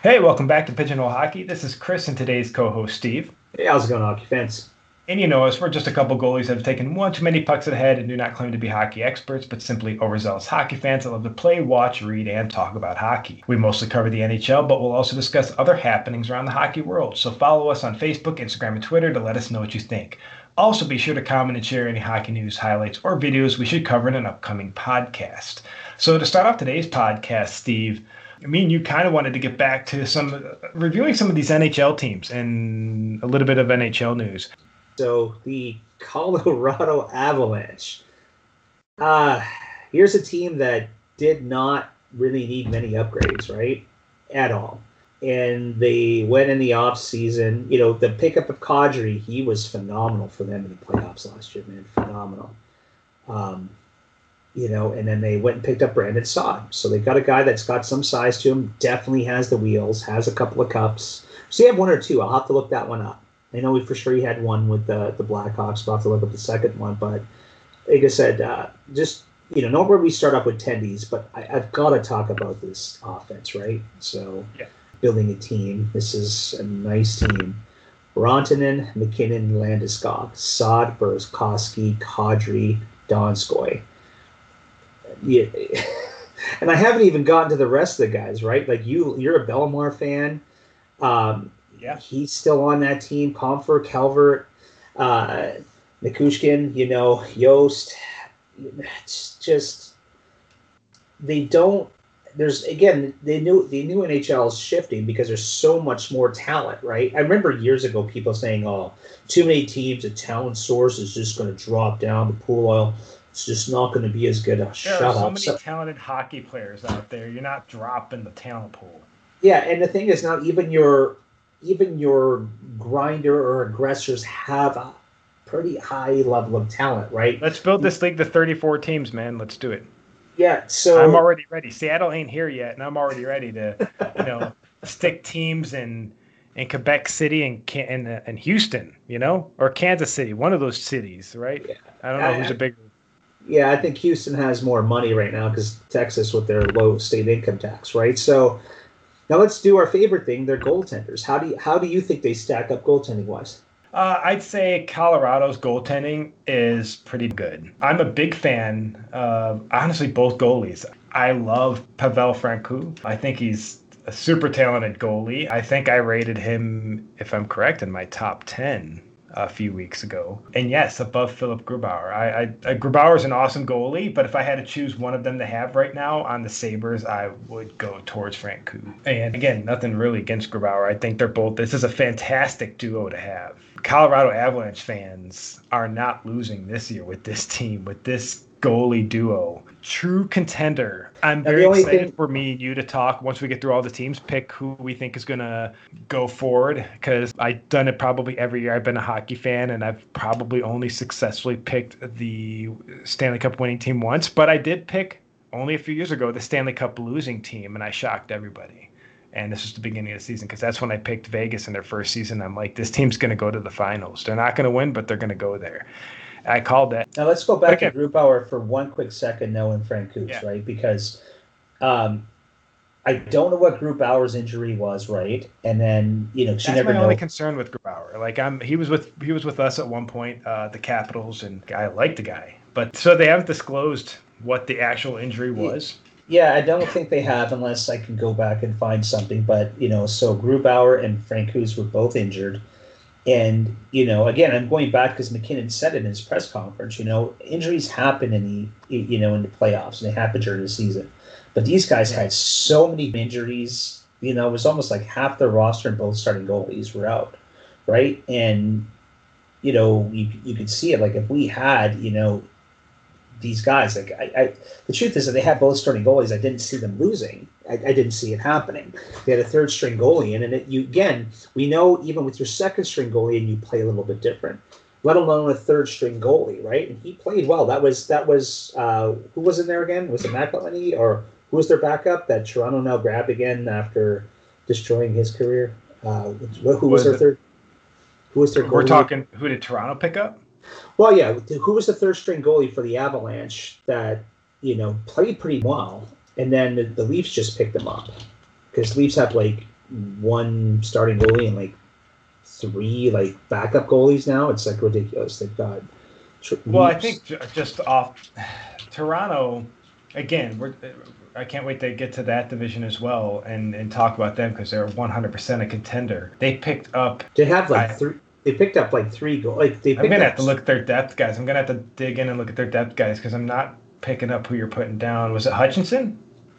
Hey, welcome back to Pigeonhole Hockey. This is Chris and today's co-host Steve. Hey, how's it going, hockey fans? And you know us, we're just a couple goalies that have taken one too many pucks at the head and do not claim to be hockey experts, but simply overzealous hockey fans that love to play, watch, read, and talk about hockey. We mostly cover the NHL, but we'll also discuss other happenings around the hockey world. So follow us on Facebook, Instagram, and Twitter to let us know what you think. Also, be sure to comment and share any hockey news, highlights, or videos we should cover in an upcoming podcast. So to start off today's podcast, Steve, me and you kind of wanted to get back to some reviewing some of these NHL teams and a little bit of NHL news. So the Colorado Avalanche. Uh, here's a team that did not really need many upgrades, right? At all. And they went in the off season. You know, the pickup of Kadri, he was phenomenal for them in the playoffs last year, man. Phenomenal. Um, you know, and then they went and picked up Brandon Saad. So they've got a guy that's got some size to him, definitely has the wheels, has a couple of cups. So you have one or two. I'll have to look that one up. I know we for sure he had one with the the Blackhawks. We'll have to look up the second one. But like I said, uh, just you know, where we start off with tendies, but I, have got to talk about this offense, right? So yeah. building a team. This is a nice team. Rantanen, MacKinnon, Landeskog, Saad, Burakovsky, Kadri, Donskoy yeah, and I haven't even gotten to the rest of the guys, right? Like you, you're a Bellemare fan. Um, yeah, he's still on that team. Compher, Calvert, uh, Nichushkin, you know, Jost. It's just they don't. There's again, they knew the new NHL is shifting because there's so much more talent, right? I remember years ago people saying, "Oh, too many teams, the talent source is just going to drop down the pool oil." It's just not going to be as good. there shut are so up. many So- talented hockey players out there. You're not dropping the talent pool. yeah, and the thing is now even your even your grinder or aggressors have a pretty high level of talent, right? Let's build this league to 34 teams, man. Let's do it. Yeah, so I'm already ready. Seattle ain't here yet, and I'm already ready to, you know, stick teams in in Quebec City and and, uh, and Houston, you know, or Kansas City, one of those cities, right? Yeah. I don't know who's I- a bigger. Yeah, I think Houston has more money right now because Texas with their low state income tax, right? So now let's do our favorite thing: their goaltenders. How do you how do you think they stack up goaltending wise? Uh, I'd say Colorado's goaltending is pretty good. I'm a big fan of honestly both goalies. I love Pavel Francouz. I think he's a super talented goalie. I think I rated him, if I'm correct, in my top 10 a few weeks ago. And yes, above Philip Grubauer. I, I, I Grubauer's an awesome goalie, but if I had to choose one of them to have right now on the Sabres, I would go towards Francouz. And again, nothing really against Grubauer. I think they're both. This is a fantastic duo to have. Colorado Avalanche fans are not losing this year with this team, with this goalie duo. True contender. I'm Now, very excited thing- for me and you to talk once we get through all the teams, pick who we think is going to go forward. Because I've done it probably every year. I've been a hockey fan, and I've probably only successfully picked the Stanley Cup winning team once. But I did pick only a few years ago the Stanley Cup losing team, and I shocked everybody. And this was the beginning of the season because that's when I picked Vegas in their first season. I'm like, this team's going to go to the finals. They're not going to win, but they're going to go there. I called that. Now let's go back Okay. to Grubauer for one quick second, knowing Francouz, Yeah. right? Because um, I don't know what Grubauer's injury was, right? And then you know you That's never my know. only concern with Grubauer. Like I'm, he was with he was with us at one point, uh, the Capitals, and I like the guy. But so they haven't disclosed what the actual injury was. Yeah, I don't think they have unless I can go back and find something. But you know, so Grubauer and Francouz were both injured, and you know, again, I'm going back because MacKinnon said it in his press conference. You know, injuries happen in the you know in the playoffs and they happen during the season. But these guys had so many injuries. You know, it was almost like half their roster and both starting goalies were out, right? And you know, you you could see it. Like if we had you know these guys. Like I, I, the truth is that they had both starting goalies. I didn't see them losing. I, I didn't see it happening. They had a third string goalie in, and it, you again, we know even with your second string goalie, and you play a little bit different. Let alone a third string goalie, right? And he played well. That was that was uh, who was in there again? Was it Matt Lenny or who was their backup that Toronto now grabbed again after destroying his career? Uh, who was Was their it- third? Who was their goalie? We're talking who did Toronto pick up? Well, yeah. Who was the third string goalie for the Avalanche that you know played pretty well, and then the, the Leafs just picked them up because Leafs have like one starting goalie and like three like backup goalies now. It's like ridiculous. They've got. Well, I think just off Toronto, again, we're. I can't wait to get to that division as well and, and talk about them because they're 100% a contender. They picked up. They have like I, three. They picked up like three goals. Like they. I'm gonna have to look at their depth guys. I'm gonna have to dig in and look at their depth guys because I'm not picking up who you're putting down. Was it Hutchinson?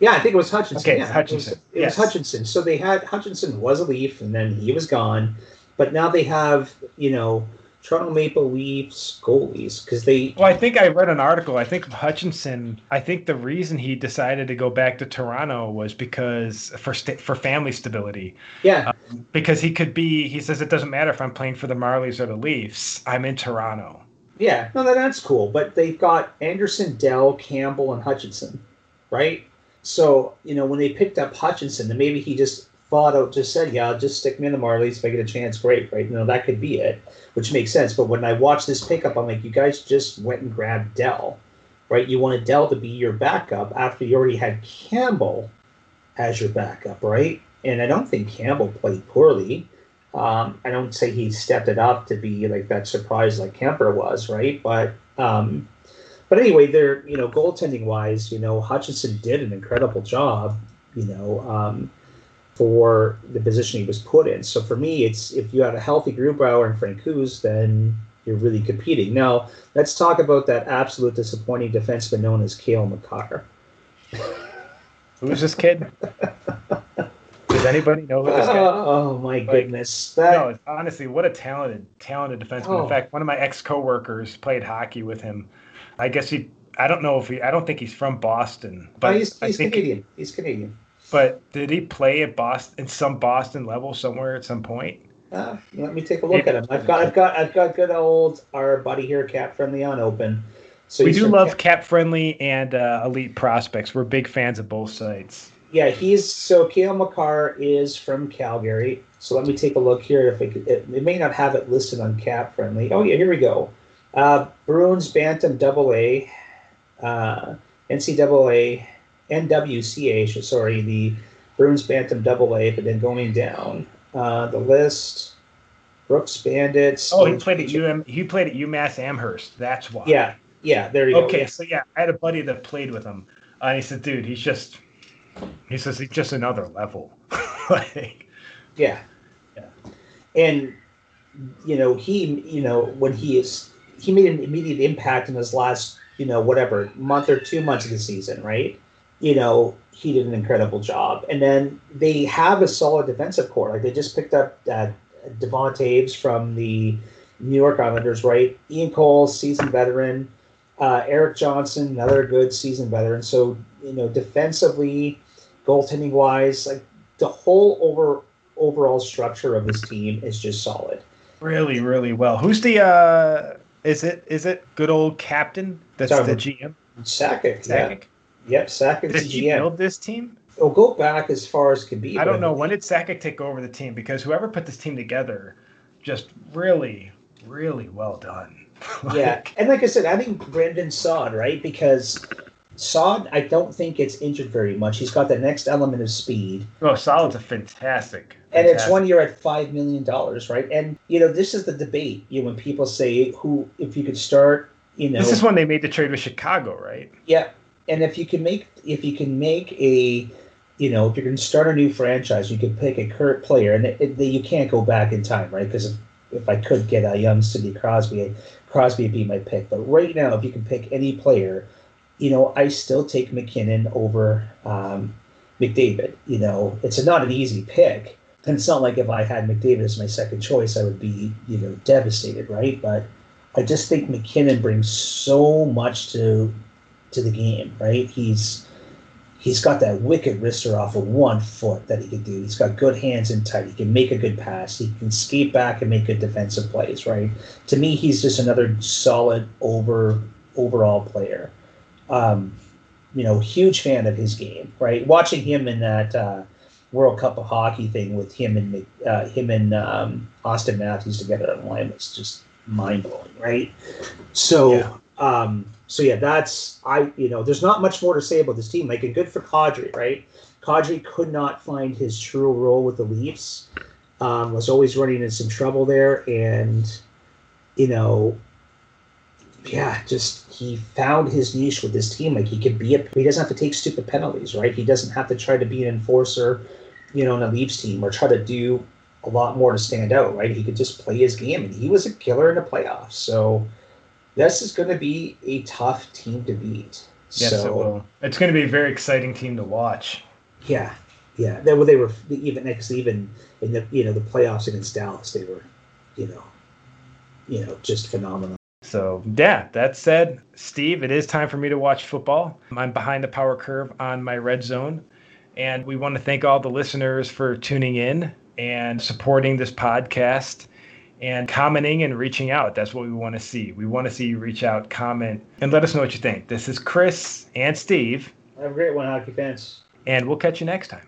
Yeah, I think it was Hutchinson. Okay, yeah, Hutchinson. It, was, it yes. was Hutchinson. So they had Hutchinson was a Leaf, and then he was gone. But now they have, you know, Toronto Maple Leafs goalies because they. Well, I think I read an article. I think Hutchinson. I think the reason he decided to go back to Toronto was because for st- for family stability. Yeah. Um, because he could be. He says it doesn't matter if I'm playing for the Marlies or the Leafs. I'm in Toronto. Yeah, no, that's cool. But they've got Andersen, Dell, Campbell, and Hutchinson, right? So you know when they picked up Hutchinson, then maybe he just thought out, just said, "Yeah, I'll just stick me in the Marlies if I get a chance." Great, right? You know that could be it, which makes sense. But when I watched this pickup, I'm like, you guys just went and grabbed Dell, right? You wanted Dell to be your backup after you already had Campbell as your backup, right? And I don't think Campbell played poorly. Um, I don't say he stepped it up to be like that surprise like Kuemper was, right? But um, but anyway, they're you know goaltending wise, you know Hutchinson did an incredible job, you know. Um, for the position he was put in. So for me, it's if you have a healthy Grubauer and Francouz, then you're really competing. Now let's talk about that absolute disappointing defenseman known as Cale Makar. Who's this kid? Does anybody know who this guy? Oh my like, goodness! That... No, honestly, what a talented, talented defenseman. Oh. In fact, one of my ex coworkers played hockey with him. I guess he. I don't know if he. I don't think he's from Boston, but oh, he's, he's Canadian. He's Canadian. But did he play at Boston in some Boston level somewhere at some point? Uh, let me take a look at him. I've got, I've got, I've got good old our buddy here, Cap Friendly on open. So we do love Cap, Cap Friendly and uh, Elite Prospects. We're big fans of both sides. Yeah, he's so Cale Makar is from Calgary. So let me take a look here. If it, it, it may not have it listed on Cap Friendly. Oh yeah, here we go. Uh, Bruins Bantam Double A, uh, NCAA NWCH, sorry, the Bruins Bantam Double A, but then going down uh, the list, Brooks Bandits. Oh, he played at UM. He played at UMass Amherst. That's why. Yeah, yeah. There you okay, go. Okay, so yeah, I had a buddy that played with him, uh, and he said, "Dude, he's just," he says, "He's just another level." like, yeah, yeah, and you know he, you know, when he is, he made an immediate impact in his last, you know, whatever month or two months of the season, right? you know, he did an incredible job. And then they have a solid defensive core. Like they just picked up uh, Devon Toews from the New York Islanders, right? Ian Cole, seasoned veteran. Uh, Erik Johnson, another good seasoned veteran. So, you know, defensively, goaltending wise, like the whole over overall structure of this team is just solid. Really, really well. Who's the uh is it is it good old captain that's Sorry, the GM? Sakic. Sakic. Yeah. Yep, Sakic. Did he GM. build this team? We'll go back as far as can be. I don't know when did Sakic take over the team because whoever put this team together, just really, really well done. like, yeah, and like I said, I think Brandon Saad, right? Because Saad, I don't think it's injured very much. He's got the next element of speed. Oh, Saad's a fantastic. And it's one year at five million dollars, right? And you know, this is the debate. You know, when people say who, if you could start, you know, this is when they made the trade with Chicago, right? Yeah, and if you can make if you can make a you know if you're going to start a new franchise you can pick a current player and it, it, you can't go back in time right because if, if i could get a young sidney crosby crosby would be my pick but right now if you can pick any player you know i still take MacKinnon over um, mcdavid you know it's not an easy pick and it's not like if i had mcdavid as my second choice i would be you know devastated right but i just think MacKinnon brings so much to to the game, right? He's he's got that wicked wrister off of one foot that he can do. He's got good hands and tight. He can make a good pass. He can skate back and make good defensive plays, right? To me, he's just another solid over overall player. Um, you know, huge fan of his game, right? Watching him in that uh, World Cup of Hockey thing with him and uh, him and um, Auston Matthews together on line was just mind blowing, right? So. Yeah. Um, so yeah, that's I you know there's not much more to say about this team. Like and good for Kadri, right? Kadri could not find his true role with the Leafs. Um, was always running into some trouble there, and you know, yeah, just he found his niche with his team. Like he could be a, he doesn't have to take stupid penalties, right? He doesn't have to try to be an enforcer, you know, in a Leafs team or try to do a lot more to stand out, right? He could just play his game, and he was a killer in the playoffs. So this is going to be a tough team to beat. Yes, so, it will. It's going to be a very exciting team to watch. Yeah, yeah. They, well, they were even next, even in the you know the playoffs against Dallas, they were, you know, you know, just phenomenal. So yeah, that said, Steve, it is time for me to watch football. I'm behind the power curve on my red zone, and we want to thank all the listeners for tuning in and supporting this podcast and commenting and reaching out. That's what we want to see. We want to see you reach out, comment, and let us know what you think. This is Chris and Steve. Have a great one, hockey fans. And we'll catch you next time.